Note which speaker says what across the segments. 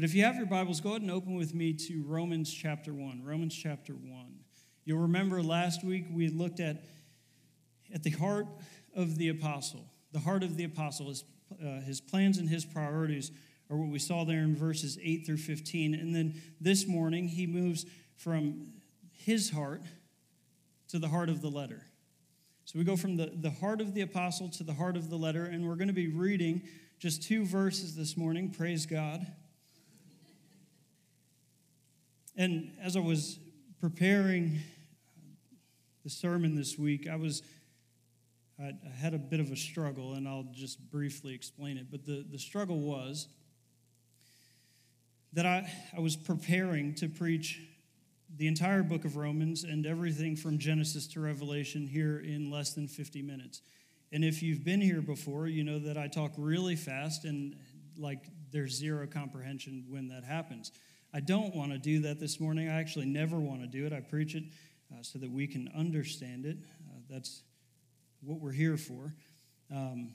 Speaker 1: But if you have your Bibles, go ahead and open with me to Romans chapter 1. Romans chapter 1. You'll remember last week we looked at, at the heart of the apostle. The heart of the apostle, his, uh, his plans and his priorities are what we saw there in verses 8 through 15. And then this morning, he moves from his heart to the heart of the letter. So we go from the, the heart of the apostle to the heart of the letter, and we're going to be reading just two verses this morning. Praise God. And as I was preparing the sermon this week, I was I had a bit of a struggle, and I'll just briefly explain it. But the, the struggle was that I, I was preparing to preach the entire book of Romans and everything from Genesis to Revelation here in less than 50 minutes. And if you've been here before, you know that I talk really fast and like there's zero comprehension when that happens. I don't want to do that this morning. I actually never want to do it. I preach it uh, so that we can understand it. Uh, that's what we're here for. Um,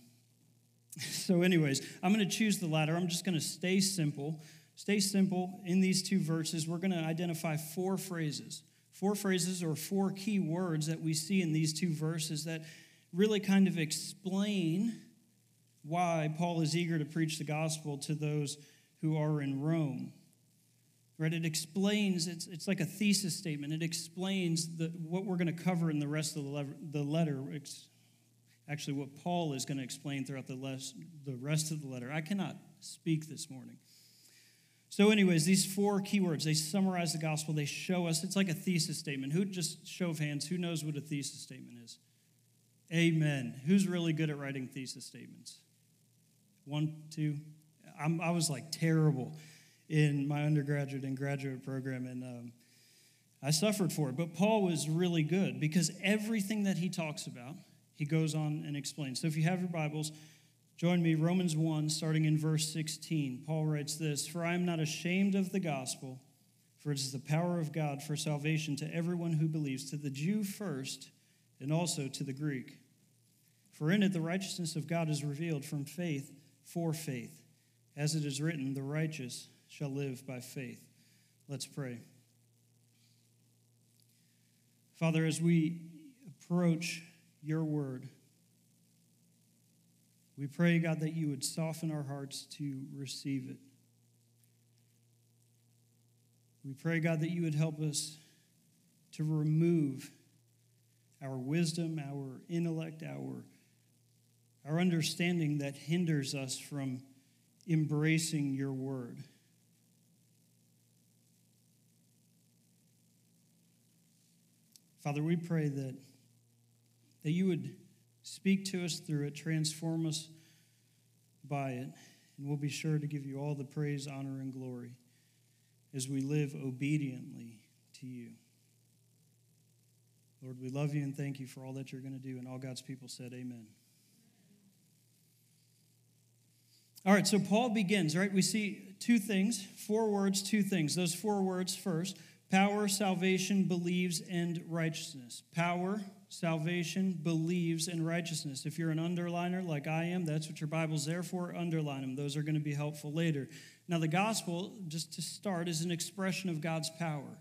Speaker 1: so, anyways, I'm going to choose the latter. I'm just going to stay simple. Stay simple in these two verses. We're going to identify four phrases, four phrases or four key words that we see in these two verses that really kind of explain why Paul is eager to preach the gospel to those who are in Rome. Right? It explains, it's, it's like a thesis statement. It explains the, what we're going to cover in the rest of the, letter, the letter. It's actually what Paul is going to explain throughout the, less, the rest of the letter. I cannot speak this morning. So, anyways, these four keywords, they summarize the gospel. They show us, it's like a thesis statement. Who, just show of hands, who knows what a thesis statement is? Amen. Who's really good at writing thesis statements? One, two. I'm, i was like terrible in my undergraduate and graduate program, and um, I suffered for it. But Paul was really good because everything that he talks about, he goes on and explains. So if you have your Bibles, Join me, Romans 1, starting in verse 16. Paul writes this For I am not ashamed of the gospel, for it is the power of God for salvation to everyone who believes, to the Jew first, and also to the Greek. For in it the righteousness of God is revealed from faith for faith. As it is written, the righteous shall live by faith. Let's pray. Father, as we approach your word, we pray, God, that you would soften our hearts to receive it. We pray, God, that you would help us to remove our wisdom, our intellect, our, our understanding that hinders us from embracing your word. Father, we pray that, that you would Speak to us through it, transform us by it, and we'll be sure to give you all the praise, honor, and glory as we live obediently to you. Lord, we love you and thank you for all that you're going to do. And all God's people said, Amen. All right, so Paul begins, right? We see two things, four words, two things. Those four words first power, salvation, believes, and righteousness. Power, salvation, believes, and righteousness. If you're an underliner like I am, that's what your Bible's there for. Underline them. Those are going to be helpful later. Now, the gospel, just to start, is an expression of God's power.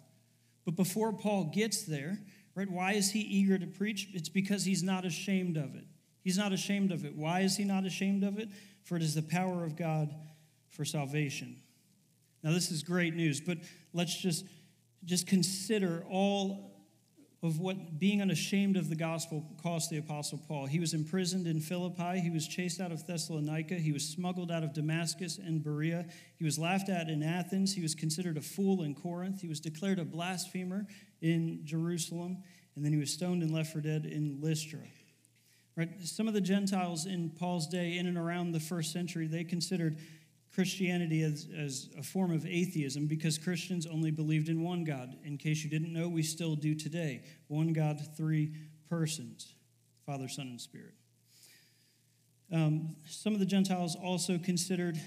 Speaker 1: But before Paul gets there, right, why is he eager to preach? It's because he's not ashamed of it. He's not ashamed of it. Why is he not ashamed of it? For it is the power of God for salvation. Now, this is great news, but let's just, just consider all of what being unashamed of the gospel cost the apostle Paul. He was imprisoned in Philippi, he was chased out of Thessalonica, he was smuggled out of Damascus and Berea, he was laughed at in Athens, he was considered a fool in Corinth, he was declared a blasphemer in Jerusalem, and then he was stoned and left for dead in Lystra. Right? Some of the Gentiles in Paul's day, in and around the first century, they considered Christianity as, as a form of atheism because Christians only believed in one God. In case you didn't know, we still do today. One God, three persons Father, Son, and Spirit. Um, some of the Gentiles also considered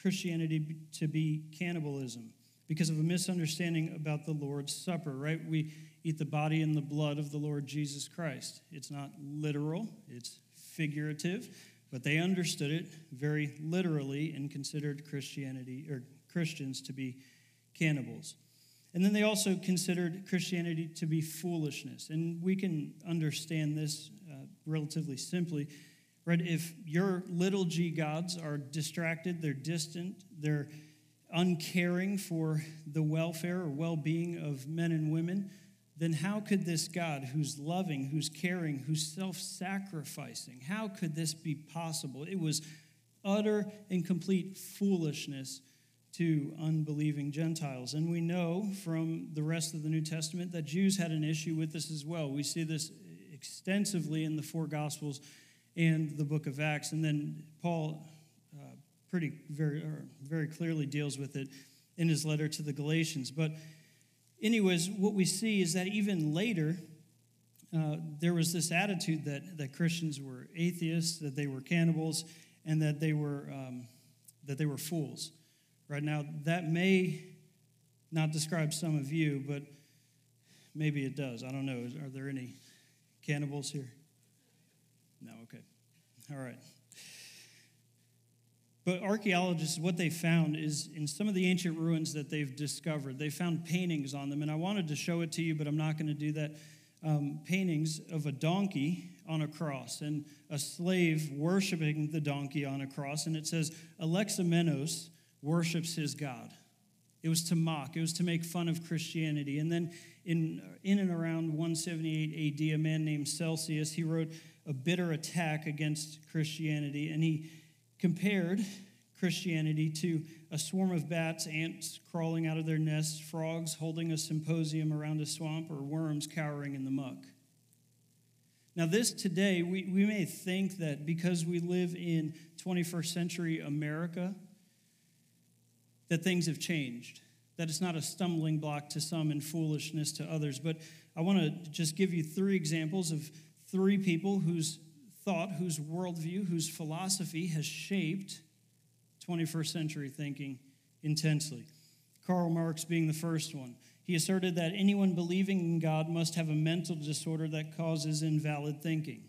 Speaker 1: Christianity to be cannibalism because of a misunderstanding about the Lord's Supper, right? We eat the body and the blood of the Lord Jesus Christ. It's not literal, it's figurative but they understood it very literally and considered Christianity or Christians to be cannibals. And then they also considered Christianity to be foolishness. And we can understand this uh, relatively simply. Right? If your little g gods are distracted, they're distant, they're uncaring for the welfare or well being of men and women, then how could this God, who's loving, who's caring, who's self sacrificing, how could this be possible? It was utter and complete foolishness to unbelieving Gentiles. And we know from the rest of the New Testament that Jews had an issue with this as well. We see this extensively in the four Gospels and the book of Acts. And then Paul uh, pretty very, very clearly deals with it in his letter to the Galatians. But, anyways, what we see is that even later, uh, there was this attitude that, that Christians were atheists, that they were cannibals, and that they were, um, that they were fools. Right now, that may not describe some of you, but maybe it does. I don't know. Are there any cannibals here? No, okay. All right. But archaeologists, what they found is in some of the ancient ruins that they've discovered, they found paintings on them. And I wanted to show it to you, but I'm not going to do that. Um, paintings of a donkey on a cross and a slave worshiping the donkey on a cross. And it says, Alexamenos, worships his God. It was to mock, it was to make fun of Christianity. And then in, in and around 178 AD, a man named Celsius, he wrote a bitter attack against Christianity, and he compared Christianity to a swarm of bats, ants crawling out of their nests, frogs holding a symposium around a swamp, or worms cowering in the muck. Now, this today, we, we may think that because we live in 21st century America, that things have changed, that it's not a stumbling block to some and foolishness to others. But I want to just give you three examples of three people whose thought, whose worldview, whose philosophy has shaped 21st century thinking intensely. Karl Marx being the first one. He asserted that anyone believing in God must have a mental disorder that causes invalid thinking.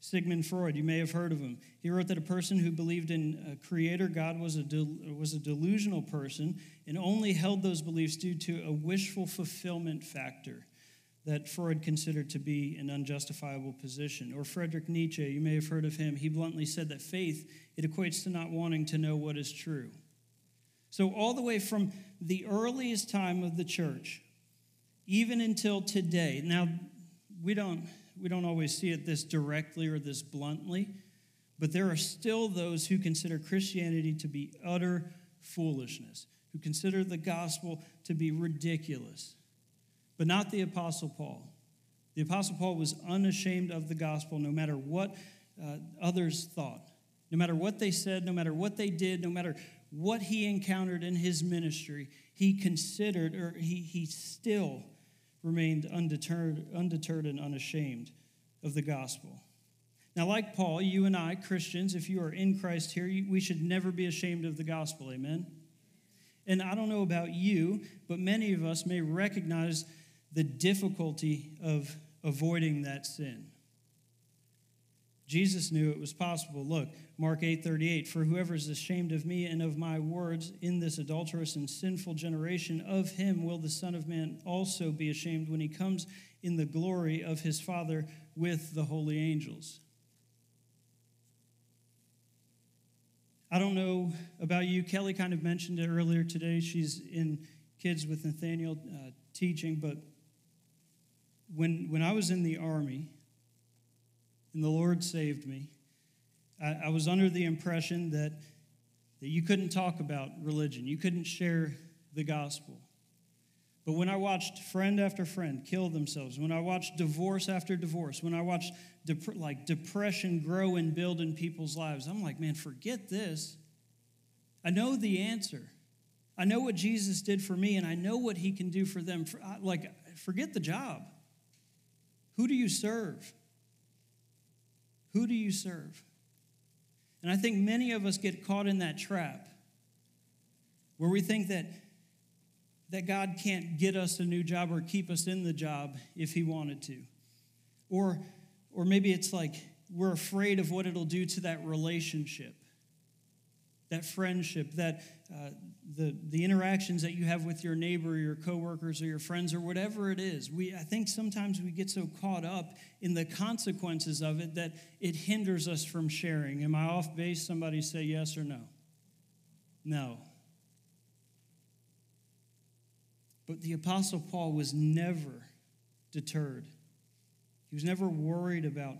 Speaker 1: Sigmund Freud, you may have heard of him. He wrote that a person who believed in a creator God was a, del- was a delusional person and only held those beliefs due to a wishful fulfillment factor that Freud considered to be an unjustifiable position. Or Friedrich Nietzsche, you may have heard of him. He bluntly said that faith, it equates to not wanting to know what is true. So all the way from the earliest time of the church, even until today. Now, we don't we don't always see it this directly or this bluntly, but there are still those who consider Christianity to be utter foolishness, who consider the gospel to be ridiculous. But not the Apostle Paul. The Apostle Paul was unashamed of the gospel no matter what uh, others thought, no matter what they said, no matter what they did, no matter what he encountered in his ministry, he considered or he, he still remained undeterred, undeterred and unashamed of the gospel. Now, like Paul, you and I, Christians, if you are in Christ here, we should never be ashamed of the gospel. Amen? And I don't know about you, but many of us may recognize the difficulty of avoiding that sin. Jesus knew it was possible. Look, Mark 8:38, for whoever is ashamed of me and of my words in this adulterous and sinful generation, of him will the Son of Man also be ashamed when he comes in the glory of his Father with the holy angels. I don't know about you. Kelly kind of mentioned it earlier today. She's in Kids with Nathaniel uh, teaching, but when, when I was in the Army, and the Lord saved me. I, I was under the impression that, that you couldn't talk about religion, you couldn't share the gospel. But when I watched friend after friend kill themselves, when I watched divorce after divorce, when I watched dep- like depression grow and build in people's lives, I'm like, man, forget this. I know the answer. I know what Jesus did for me, and I know what He can do for them. For, like, forget the job. Who do you serve? Who do you serve? And I think many of us get caught in that trap where we think that, that God can't get us a new job or keep us in the job if He wanted to. Or, or maybe it's like we're afraid of what it'll do to that relationship. That friendship, that uh, the, the interactions that you have with your neighbor, or your coworkers, or your friends, or whatever it is. We, I think sometimes we get so caught up in the consequences of it that it hinders us from sharing. Am I off base? Somebody say yes or no. No. But the Apostle Paul was never deterred. He was never worried about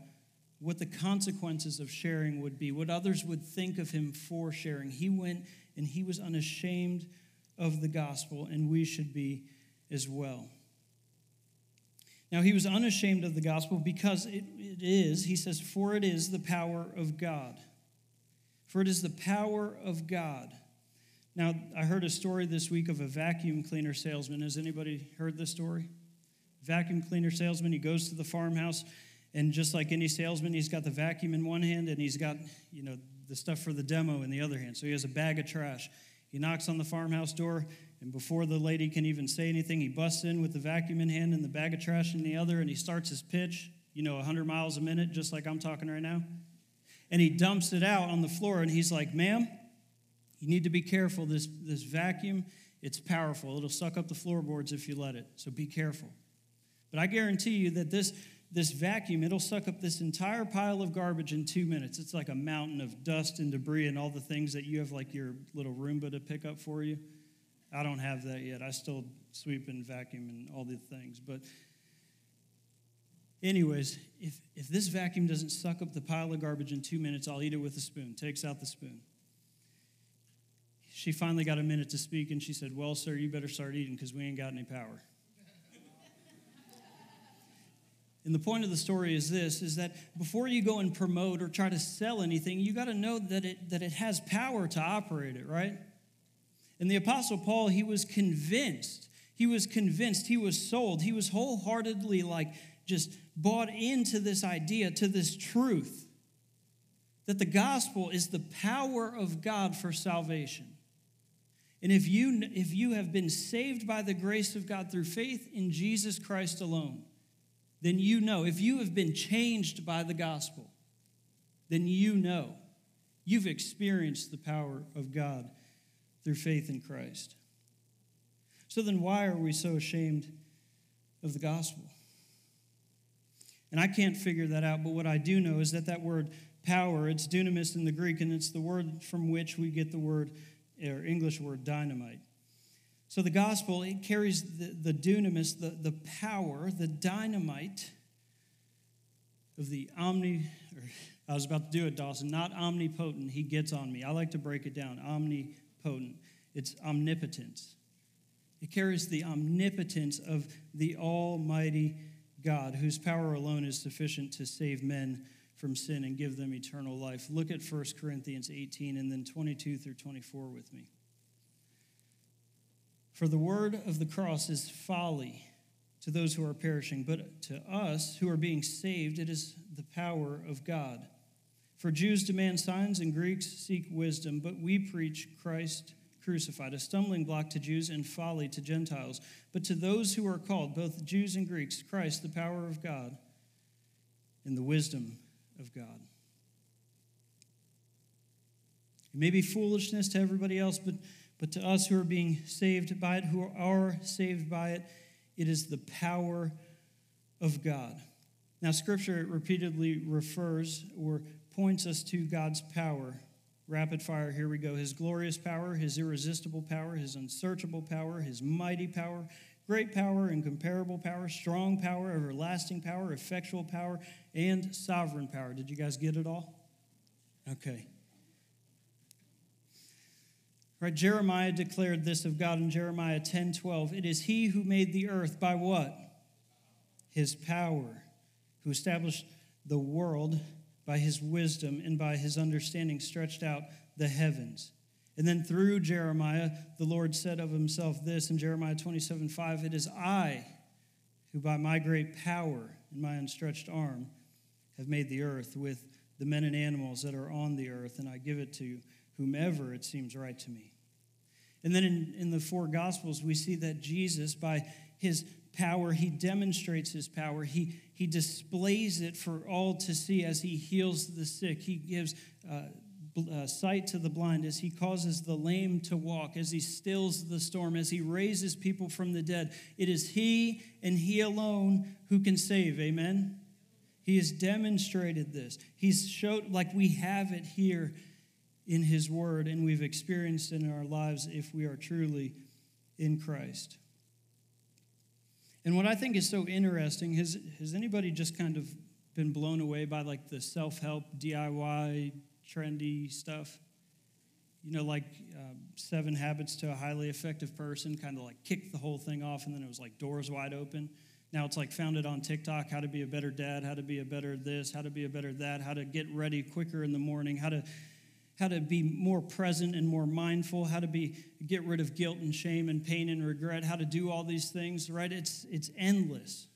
Speaker 1: what the consequences of sharing would be, what others would think of him for sharing. He went and he was unashamed of the gospel, and we should be as well. Now, he was unashamed of the gospel because it, it is, he says, for it is the power of God. For it is the power of God. Now, I heard a story this week of a vacuum cleaner salesman. Has anybody heard this story? Vacuum cleaner salesman, he goes to the farmhouse and just like any salesman, he's got the vacuum in one hand and he's got, you know, the stuff for the demo in the other hand. So he has a bag of trash. He knocks on the farmhouse door, and before the lady can even say anything, he busts in with the vacuum in hand and the bag of trash in the other, and he starts his pitch, you know, 100 miles a minute, just like I'm talking right now. And he dumps it out on the floor, and he's like, ma'am, you need to be careful. This, this vacuum, it's powerful. It'll suck up the floorboards if you let it, so be careful. But I guarantee you that this this vacuum, it'll suck up this entire pile of garbage in two minutes. It's like a mountain of dust and debris and all the things that you have, like your little Roomba to pick up for you. I don't have that yet. I still sweep and vacuum and all the things. But, anyways, if, if this vacuum doesn't suck up the pile of garbage in two minutes, I'll eat it with a spoon. Takes out the spoon. She finally got a minute to speak and she said, Well, sir, you better start eating because we ain't got any power. And the point of the story is this is that before you go and promote or try to sell anything, you got to know that it that it has power to operate it, right? And the apostle Paul, he was convinced. He was convinced, he was sold. He was wholeheartedly like just bought into this idea, to this truth that the gospel is the power of God for salvation. And if you if you have been saved by the grace of God through faith in Jesus Christ alone, then you know. If you have been changed by the gospel, then you know you've experienced the power of God through faith in Christ. So then, why are we so ashamed of the gospel? And I can't figure that out, but what I do know is that that word power, it's dunamis in the Greek, and it's the word from which we get the word, or English word, dynamite. So the gospel, it carries the, the dunamis, the, the power, the dynamite of the omni, I was about to do it, Dawson, not omnipotent. He gets on me. I like to break it down. Omnipotent. It's omnipotence. It carries the omnipotence of the Almighty God, whose power alone is sufficient to save men from sin and give them eternal life. Look at 1 Corinthians 18 and then 22 through 24 with me. For the word of the cross is folly to those who are perishing, but to us who are being saved, it is the power of God. For Jews demand signs and Greeks seek wisdom, but we preach Christ crucified, a stumbling block to Jews and folly to Gentiles. But to those who are called, both Jews and Greeks, Christ, the power of God and the wisdom of God. It may be foolishness to everybody else, but but to us who are being saved by it, who are saved by it, it is the power of God. Now, Scripture repeatedly refers or points us to God's power. Rapid fire, here we go. His glorious power, His irresistible power, His unsearchable power, His mighty power, great power, incomparable power, strong power, everlasting power, effectual power, and sovereign power. Did you guys get it all? Okay. Right, Jeremiah declared this of God in Jeremiah 10 12. It is he who made the earth by what? His power, who established the world by his wisdom and by his understanding stretched out the heavens. And then through Jeremiah, the Lord said of himself this in Jeremiah 27 5 It is I who by my great power and my unstretched arm have made the earth with the men and animals that are on the earth, and I give it to whomever it seems right to me. And then in, in the four Gospels, we see that Jesus, by his power, he demonstrates his power. He, he displays it for all to see as he heals the sick. He gives uh, uh, sight to the blind, as he causes the lame to walk, as he stills the storm, as he raises people from the dead. It is he and he alone who can save. Amen? He has demonstrated this. He's showed, like we have it here in his word, and we've experienced in our lives if we are truly in Christ. And what I think is so interesting has, has anybody just kind of been blown away by like the self help, DIY, trendy stuff? You know, like uh, Seven Habits to a Highly Effective Person kind of like kicked the whole thing off, and then it was like doors wide open. Now it's like founded on TikTok how to be a better dad, how to be a better this, how to be a better that, how to get ready quicker in the morning, how to how to be more present and more mindful, how to be get rid of guilt and shame and pain and regret, how to do all these things, right? It's it's endless.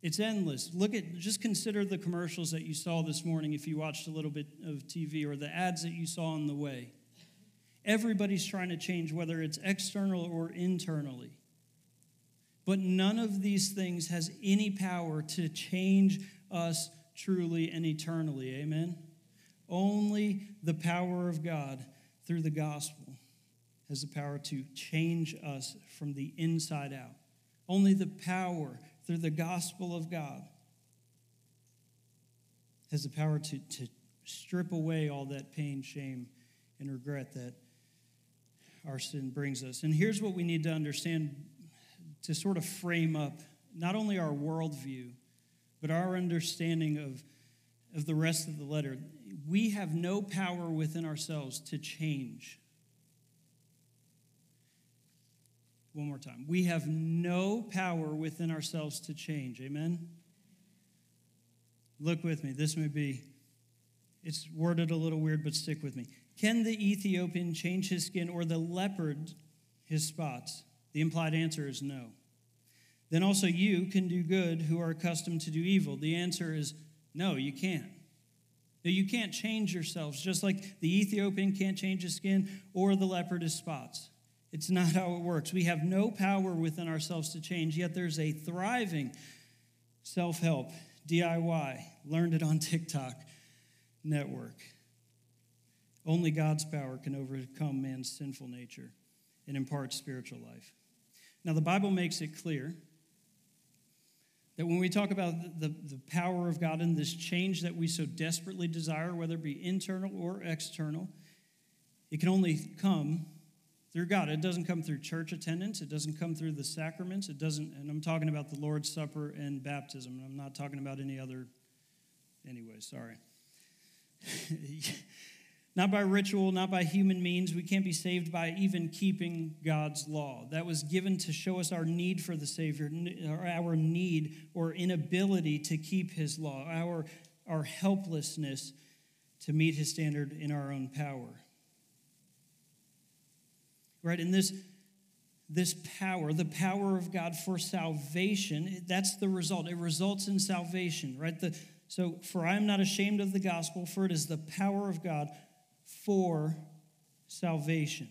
Speaker 1: It's endless. Look at just consider the commercials that you saw this morning if you watched a little bit of TV or the ads that you saw on the way. Everybody's trying to change whether it's external or internally. But none of these things has any power to change us truly and eternally. Amen. Only the power of God through the gospel has the power to change us from the inside out. Only the power through the gospel of God has the power to, to strip away all that pain, shame, and regret that our sin brings us. And here's what we need to understand to sort of frame up not only our worldview, but our understanding of, of the rest of the letter we have no power within ourselves to change. One more time. We have no power within ourselves to change. Amen? Look with me. This may be, it's worded a little weird, but stick with me. Can the Ethiopian change his skin or the leopard his spots? The implied answer is no. Then also you can do good who are accustomed to do evil. The answer is no, you can't. You can't change yourselves, just like the Ethiopian can't change his skin or the leopard his spots. It's not how it works. We have no power within ourselves to change, yet there's a thriving self help, DIY, learned it on TikTok network. Only God's power can overcome man's sinful nature and impart spiritual life. Now, the Bible makes it clear that when we talk about the, the power of God and this change that we so desperately desire, whether it be internal or external, it can only come through God. It doesn't come through church attendance. It doesn't come through the sacraments. It doesn't, and I'm talking about the Lord's Supper and baptism. I'm not talking about any other, anyway, sorry. Not by ritual, not by human means. We can't be saved by even keeping God's law. That was given to show us our need for the Savior, our need or inability to keep His law, our, our helplessness to meet His standard in our own power. Right? And this, this power, the power of God for salvation, that's the result. It results in salvation, right? The, so, for I am not ashamed of the gospel, for it is the power of God for salvation.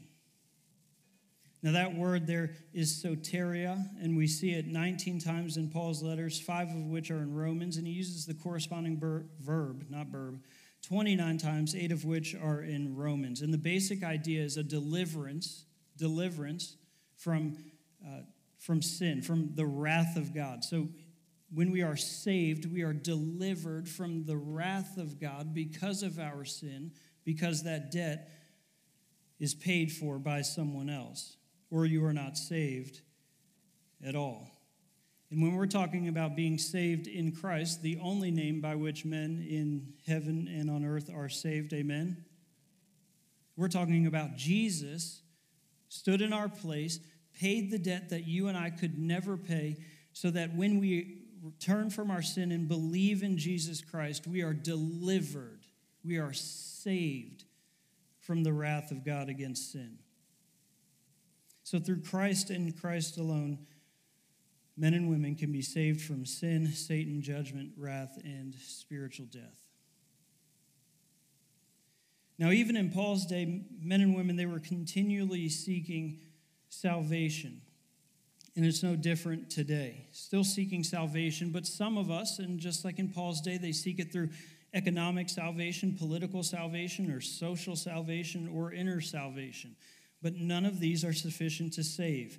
Speaker 1: Now, that word there is soteria, and we see it 19 times in Paul's letters, five of which are in Romans, and he uses the corresponding ber- verb, not verb, 29 times, eight of which are in Romans. And the basic idea is a deliverance, deliverance from, uh, from sin, from the wrath of God. So when we are saved, we are delivered from the wrath of God because of our sin because that debt is paid for by someone else, or you are not saved at all. And when we're talking about being saved in Christ, the only name by which men in heaven and on earth are saved, amen? We're talking about Jesus stood in our place, paid the debt that you and I could never pay, so that when we turn from our sin and believe in Jesus Christ, we are delivered. We are saved from the wrath of God against sin. So, through Christ and Christ alone, men and women can be saved from sin, Satan, judgment, wrath, and spiritual death. Now, even in Paul's day, men and women, they were continually seeking salvation. And it's no different today. Still seeking salvation, but some of us, and just like in Paul's day, they seek it through economic salvation, political salvation, or social salvation, or inner salvation. But none of these are sufficient to save.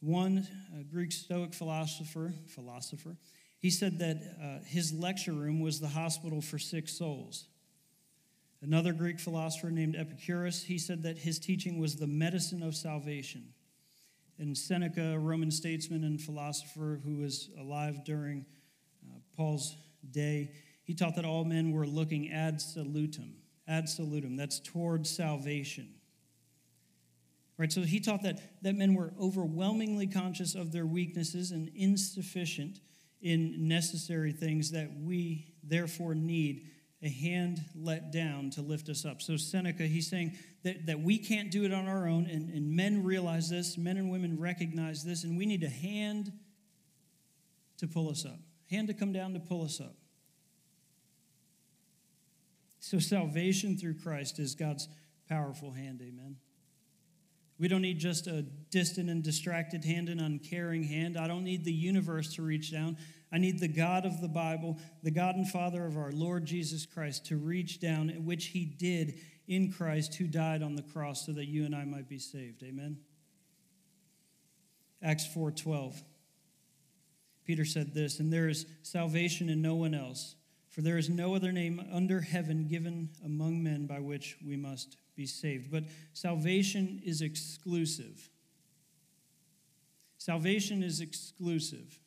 Speaker 1: One Greek Stoic philosopher, philosopher, he said that uh, his lecture room was the hospital for sick souls. Another Greek philosopher named Epicurus, he said that his teaching was the medicine of salvation. And Seneca, a Roman statesman and philosopher who was alive during uh, Paul's day, he taught that all men were looking ad salutum. Ad salutum, that's towards salvation. Right, so he taught that, that men were overwhelmingly conscious of their weaknesses and insufficient in necessary things that we therefore need a hand let down to lift us up. So Seneca, he's saying that, that we can't do it on our own, and, and men realize this, men and women recognize this, and we need a hand to pull us up, hand to come down to pull us up. So salvation through Christ is God's powerful hand, amen. We don't need just a distant and distracted hand, an uncaring hand. I don't need the universe to reach down. I need the God of the Bible, the God and Father of our Lord Jesus Christ, to reach down, which He did in Christ, who died on the cross so that you and I might be saved. Amen. Acts 4:12. Peter said this, and there is salvation in no one else, for there is no other name under heaven given among men by which we must be saved. But salvation is exclusive. Salvation is exclusive.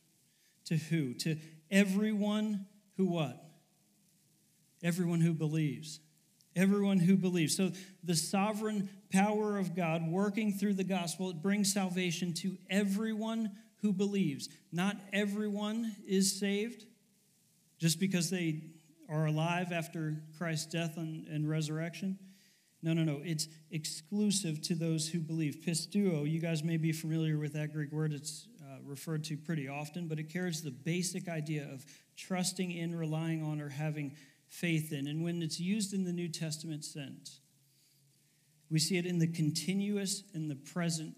Speaker 1: To who? To everyone who what? Everyone who believes. Everyone who believes. So the sovereign power of God working through the gospel, it brings salvation to everyone who believes. Not everyone is saved just because they are alive after Christ's death and, and resurrection. No, no, no. It's exclusive to those who believe. Pisteuo, you guys may be familiar with that Greek word. It's uh, referred to pretty often, but it carries the basic idea of trusting in, relying on, or having faith in. And when it's used in the New Testament sense, we see it in the continuous and the present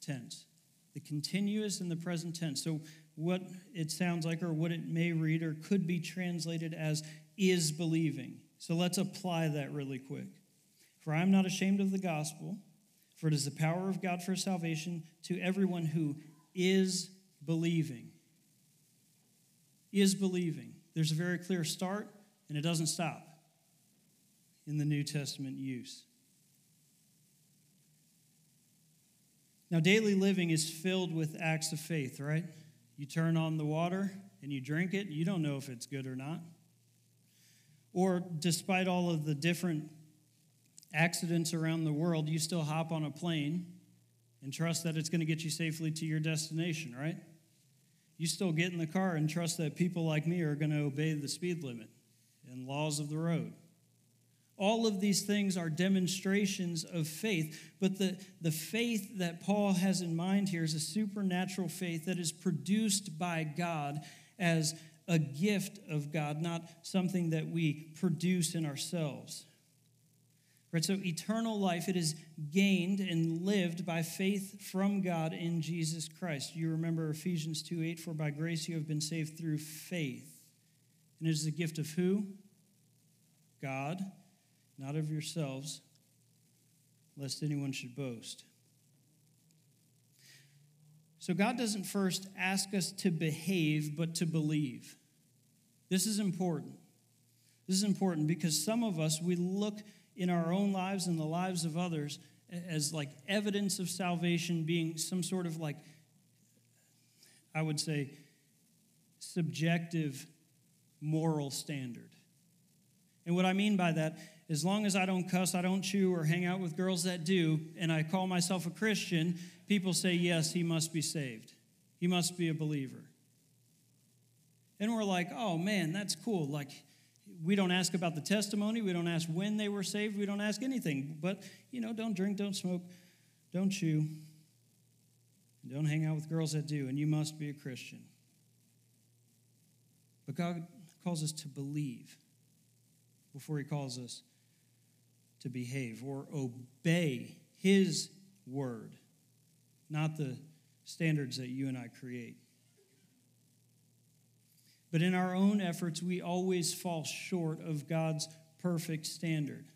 Speaker 1: tense. The continuous and the present tense. So, what it sounds like, or what it may read, or could be translated as is believing. So, let's apply that really quick. For I am not ashamed of the gospel, for it is the power of God for salvation to everyone who is believing. Is believing. There's a very clear start, and it doesn't stop in the New Testament use. Now, daily living is filled with acts of faith, right? You turn on the water and you drink it, you don't know if it's good or not. Or, despite all of the different accidents around the world, you still hop on a plane and trust that it's going to get you safely to your destination, right? You still get in the car and trust that people like me are going to obey the speed limit and laws of the road. All of these things are demonstrations of faith, but the, the faith that Paul has in mind here is a supernatural faith that is produced by God as a gift of God, not something that we produce in ourselves. Right, so eternal life, it is gained and lived by faith from God in Jesus Christ. You remember Ephesians 2 8, for by grace you have been saved through faith. And it is the gift of who? God, not of yourselves, lest anyone should boast. So God doesn't first ask us to behave, but to believe. This is important. This is important because some of us, we look in our own lives and the lives of others as like evidence of salvation being some sort of like, I would say, subjective moral standard. And what I mean by that, as long as I don't cuss, I don't chew, or hang out with girls that do, and I call myself a Christian, people say, yes, he must be saved. He must be a believer. And we're like, oh man, that's cool. Like, we don't ask about the testimony. We don't ask when they were saved. We don't ask anything. But, you know, don't drink, don't smoke, don't chew, don't hang out with girls that do, and you must be a Christian. But God calls us to believe before He calls us to behave or obey His word, not the standards that you and I create. But in our own efforts, we always fall short of God's perfect standard.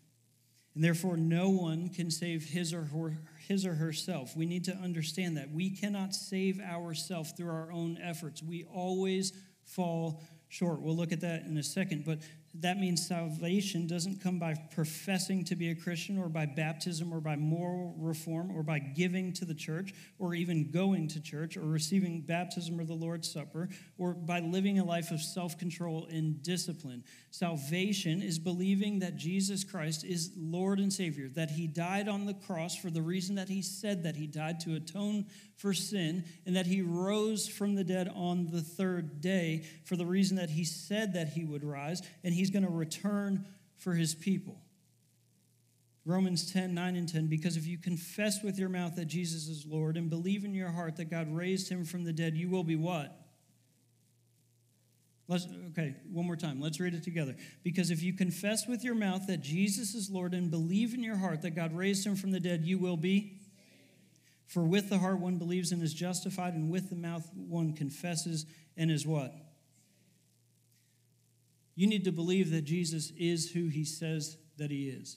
Speaker 1: And therefore, no one can save his or, her, his or herself. We need to understand that. We cannot save ourselves through our own efforts. We always fall short. We'll look at that in a second. But that means salvation doesn't come by professing to be a Christian or by baptism or by moral reform or by giving to the church or even going to church or receiving baptism or the Lord's Supper or by living a life of self control and discipline. Salvation is believing that Jesus Christ is Lord and Savior, that He died on the cross for the reason that He said that He died to atone for sin, and that He rose from the dead on the third day for the reason that He said that He would rise. And he's going to return for his people. Romans 10, 9 and 10, because if you confess with your mouth that Jesus is Lord and believe in your heart that God raised him from the dead, you will be what? Let's, okay, one more time. Let's read it together. Because if you confess with your mouth that Jesus is Lord and believe in your heart that God raised him from the dead, you will be. For with the heart one believes and is justified, and with the mouth one confesses and is what? You need to believe that Jesus is who he says that he is.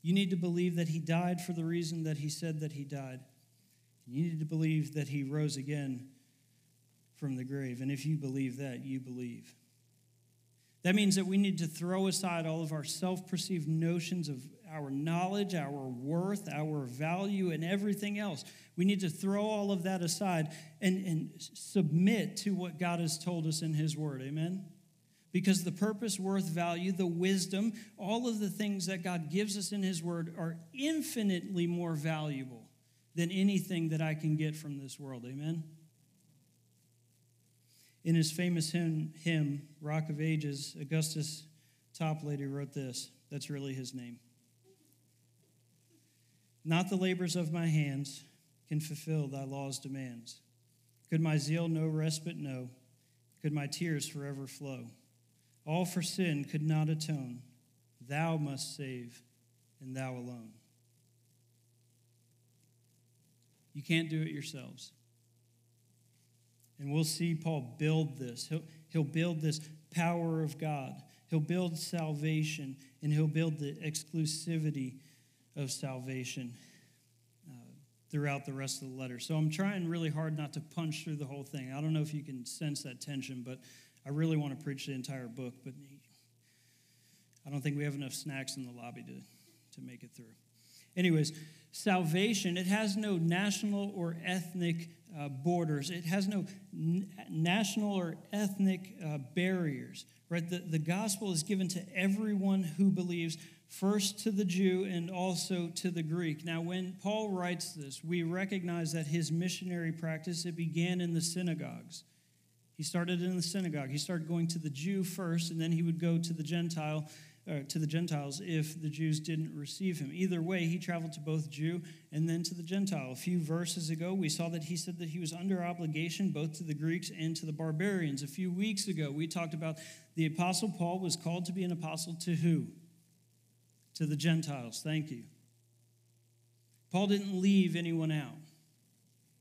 Speaker 1: You need to believe that he died for the reason that he said that he died. You need to believe that he rose again from the grave. And if you believe that, you believe. That means that we need to throw aside all of our self perceived notions of our knowledge, our worth, our value, and everything else. We need to throw all of that aside and, and submit to what God has told us in His Word. Amen? Because the purpose, worth, value, the wisdom, all of the things that God gives us in His Word are infinitely more valuable than anything that I can get from this world. Amen? In his famous hymn, hymn Rock of Ages, Augustus Toplady wrote this. That's really his name. Not the labors of my hands can fulfill thy law's demands. Could my zeal no respite know? Could my tears forever flow? All for sin could not atone. Thou must save, and thou alone. You can't do it yourselves. And we'll see Paul build this. He'll, he'll build this power of God. He'll build salvation, and he'll build the exclusivity of salvation uh, throughout the rest of the letter. So I'm trying really hard not to punch through the whole thing. I don't know if you can sense that tension, but I really want to preach the entire book, but I don't think we have enough snacks in the lobby to, to make it through. Anyways, salvation, it has no national or ethnic uh, borders, it has no n- national or ethnic uh, barriers, right? The, the gospel is given to everyone who believes, first to the Jew and also to the Greek. Now, when Paul writes this, we recognize that his missionary practice, it began in the synagogues. He started in the synagogue. He started going to the Jew first, and then he would go to the Gentile, uh, to the Gentiles if the Jews didn't receive him. Either way, he traveled to both Jew and then to the Gentile. A few verses ago, we saw that he said that he was under obligation both to the Greeks and to the barbarians. A few weeks ago, we talked about the Apostle Paul was called to be an apostle to who? To the Gentiles. Thank you. Paul didn't leave anyone out.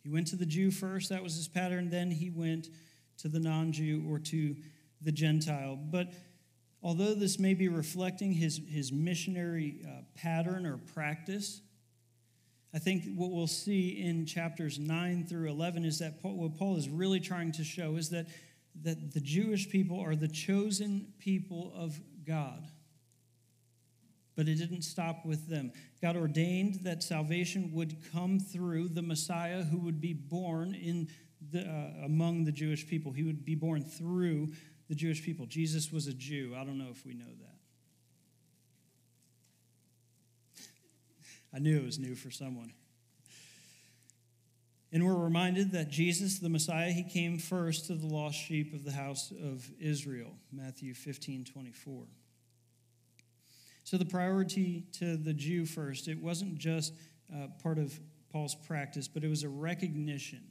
Speaker 1: He went to the Jew first, that was his pattern. Then he went to the non Jew or to the Gentile. But although this may be reflecting his, his missionary uh, pattern or practice, I think what we'll see in chapters 9 through 11 is that Paul, what Paul is really trying to show is that, that the Jewish people are the chosen people of God. But it didn't stop with them. God ordained that salvation would come through the Messiah who would be born in the, uh, among the Jewish people. He would be born through the Jewish people. Jesus was a Jew. I don't know if we know that. I knew it was new for someone. And we're reminded that Jesus, the Messiah, he came first to the lost sheep of the house of Israel. Matthew 15 24. So the priority to the Jew first, it wasn't just uh, part of Paul's practice, but it was a recognition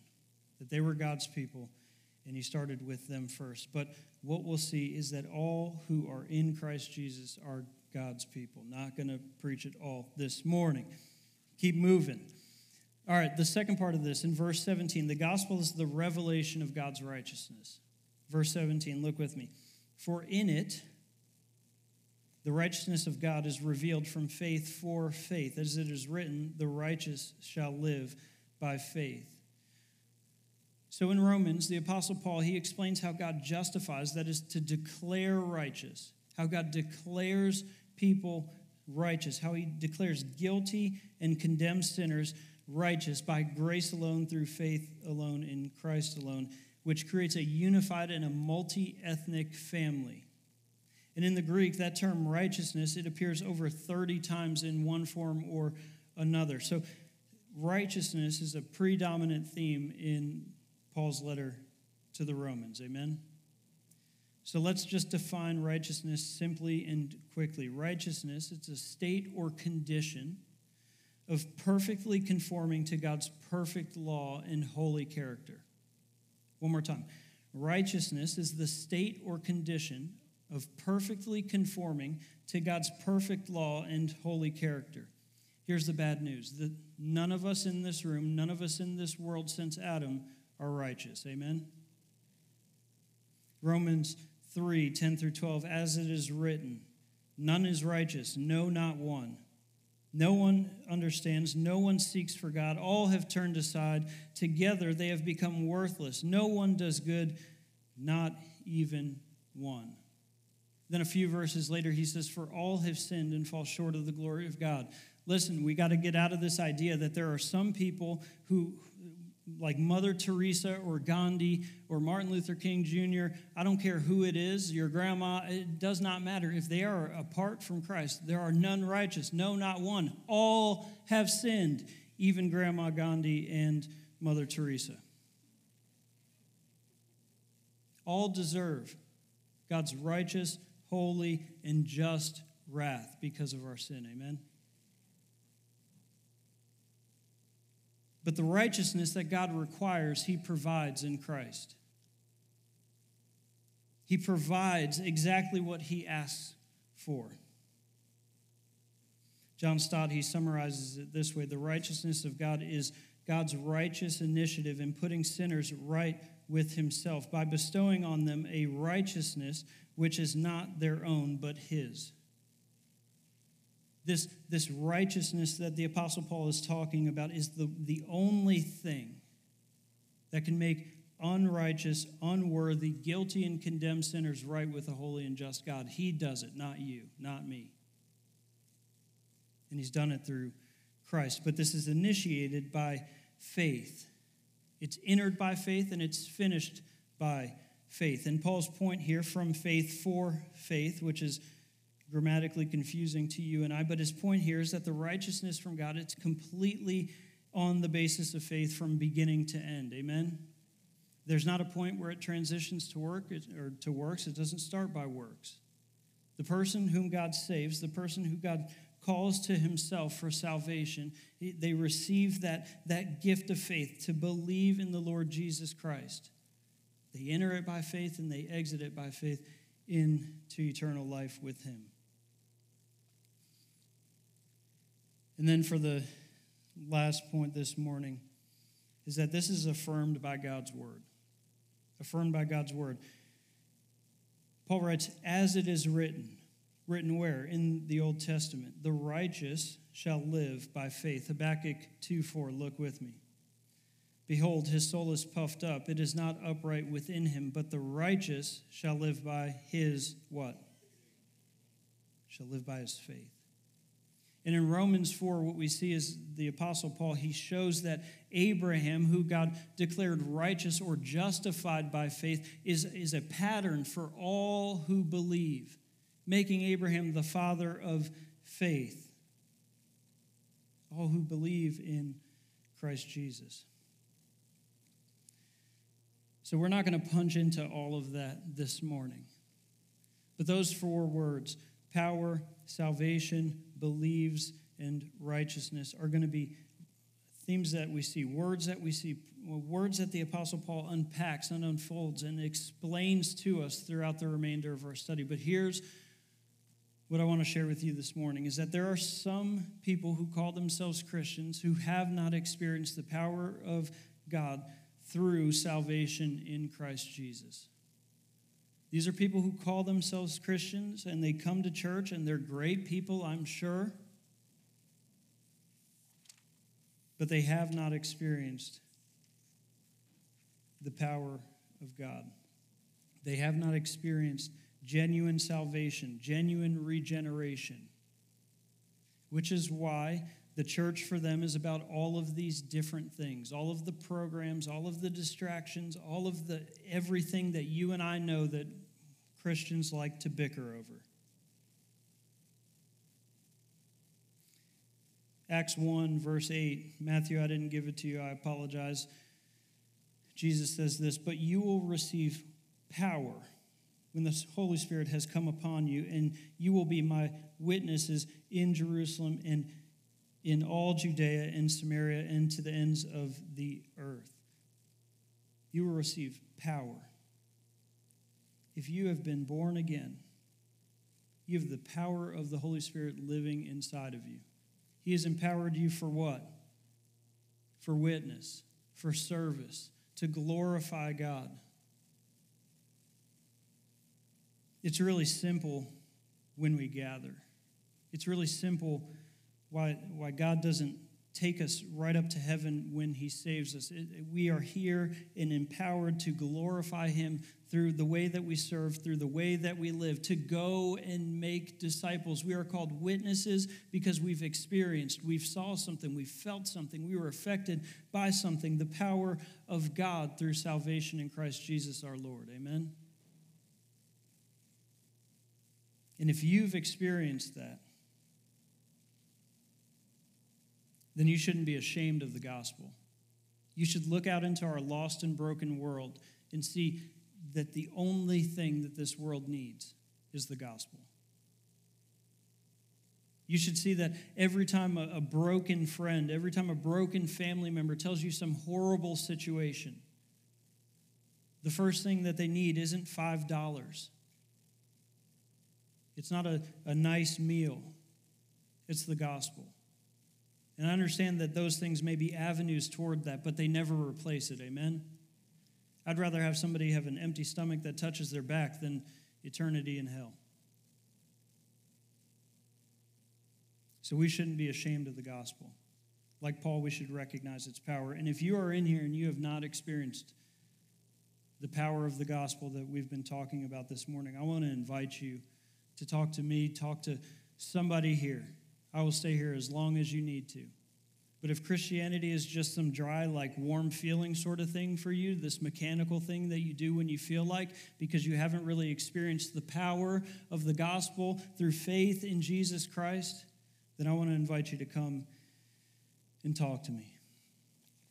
Speaker 1: that they were God's people, and he started with them first. But what we'll see is that all who are in Christ Jesus are God's people. Not going to preach it all this morning. Keep moving. All right, the second part of this in verse 17 the gospel is the revelation of God's righteousness. Verse 17, look with me. For in it, the righteousness of God is revealed from faith for faith. As it is written, the righteous shall live by faith. So in Romans, the Apostle Paul, he explains how God justifies, that is to declare righteous, how God declares people righteous, how he declares guilty and condemns sinners righteous by grace alone, through faith alone, in Christ alone, which creates a unified and a multi ethnic family. And in the Greek, that term righteousness, it appears over 30 times in one form or another. So righteousness is a predominant theme in Paul's letter to the Romans. Amen? So let's just define righteousness simply and quickly. Righteousness, it's a state or condition of perfectly conforming to God's perfect law and holy character. One more time. Righteousness is the state or condition of perfectly conforming to God's perfect law and holy character. Here's the bad news that none of us in this room, none of us in this world since Adam are righteous. Amen? Romans 3 10 through 12, as it is written, none is righteous, no, not one. No one understands. No one seeks for God. All have turned aside. Together they have become worthless. No one does good, not even one. Then a few verses later, he says, For all have sinned and fall short of the glory of God. Listen, we got to get out of this idea that there are some people who, like Mother Teresa or Gandhi or Martin Luther King Jr., I don't care who it is, your grandma, it does not matter. If they are apart from Christ, there are none righteous, no, not one. All have sinned, even Grandma Gandhi and Mother Teresa. All deserve God's righteous holy, and just wrath because of our sin. Amen? But the righteousness that God requires, He provides in Christ. He provides exactly what He asks for. John Stott, he summarizes it this way The righteousness of God is God's righteous initiative in putting sinners right with Himself by bestowing on them a righteousness which is not their own, but his. This, this righteousness that the Apostle Paul is talking about is the, the only thing that can make unrighteous, unworthy, guilty, and condemned sinners right with a holy and just God. He does it, not you, not me. And he's done it through Christ. But this is initiated by faith. It's entered by faith and it's finished by faith. And Paul's point here from faith for faith, which is grammatically confusing to you and I, but his point here is that the righteousness from God, it's completely on the basis of faith from beginning to end. Amen? There's not a point where it transitions to work or to works. It doesn't start by works. The person whom God saves, the person who God calls to himself for salvation, they receive that, that gift of faith to believe in the Lord Jesus Christ. They enter it by faith and they exit it by faith into eternal life with Him. And then for the last point this morning is that this is affirmed by God's word. Affirmed by God's word. Paul writes, as it is written, written where? In the Old Testament. The righteous shall live by faith. Habakkuk 2 4, look with me. Behold, his soul is puffed up. It is not upright within him, but the righteous shall live by his what? Shall live by his faith. And in Romans 4, what we see is the Apostle Paul, he shows that Abraham, who God declared righteous or justified by faith, is, is a pattern for all who believe, making Abraham the father of faith. All who believe in Christ Jesus. So we're not going to punch into all of that this morning. But those four words power, salvation, believes, and righteousness are going to be themes that we see, words that we see, words that the Apostle Paul unpacks and unfolds and explains to us throughout the remainder of our study. But here's what I want to share with you this morning is that there are some people who call themselves Christians who have not experienced the power of God through salvation in Christ Jesus. These are people who call themselves Christians and they come to church and they're great people, I'm sure. But they have not experienced the power of God. They have not experienced genuine salvation, genuine regeneration, which is why the church for them is about all of these different things, all of the programs, all of the distractions, all of the everything that you and I know that Christians like to bicker over. Acts 1, verse 8. Matthew, I didn't give it to you. I apologize. Jesus says this, but you will receive power when the Holy Spirit has come upon you, and you will be my witnesses in Jerusalem and in all Judea and Samaria and to the ends of the earth. You will receive power. If you have been born again, you have the power of the Holy Spirit living inside of you. He has empowered you for what? For witness, for service, to glorify God. It's really simple when we gather. It's really simple why, why God doesn't take us right up to heaven when He saves us. We are here and empowered to glorify Him through the way that we serve, through the way that we live, to go and make disciples. We are called witnesses because we've experienced, we've saw something, we felt something, we were affected by something, the power of God through salvation in Christ Jesus our Lord. Amen. And if you've experienced that, then you shouldn't be ashamed of the gospel. You should look out into our lost and broken world and see that the only thing that this world needs is the gospel. You should see that every time a, a, broken friend, every time a broken family member tells you some horrible situation, the first thing that they need isn't $5. It's not a, a nice meal, it's the gospel. And I understand that those things may be avenues toward that, but they never replace it. Amen? I'd rather have somebody have an empty stomach that touches their back than eternity in hell. So we shouldn't be ashamed of the gospel. Like Paul, we should recognize its power. And if you are in here and you have not experienced the power of the gospel that we've been talking about this morning, I want to invite you to talk to me, talk to somebody here. I will stay here as long as you need to. But if Christianity is just some dry, like warm feeling sort of thing for you, this mechanical thing that you do when you feel like, because you haven't really experienced the power of the gospel through faith in Jesus Christ, then I want to invite you to come and talk to me.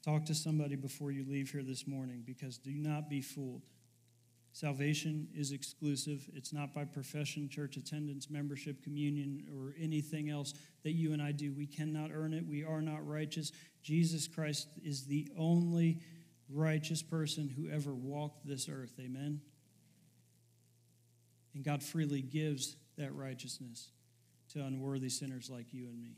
Speaker 1: Talk to somebody before you leave here this morning, because do not be fooled. Salvation is exclusive. It's not by profession, church attendance, membership, communion, or anything else that you and I do. We cannot earn it. We are not righteous. Jesus Christ is the only righteous person who ever walked this earth. Amen? And God freely gives that righteousness to unworthy sinners like you and me.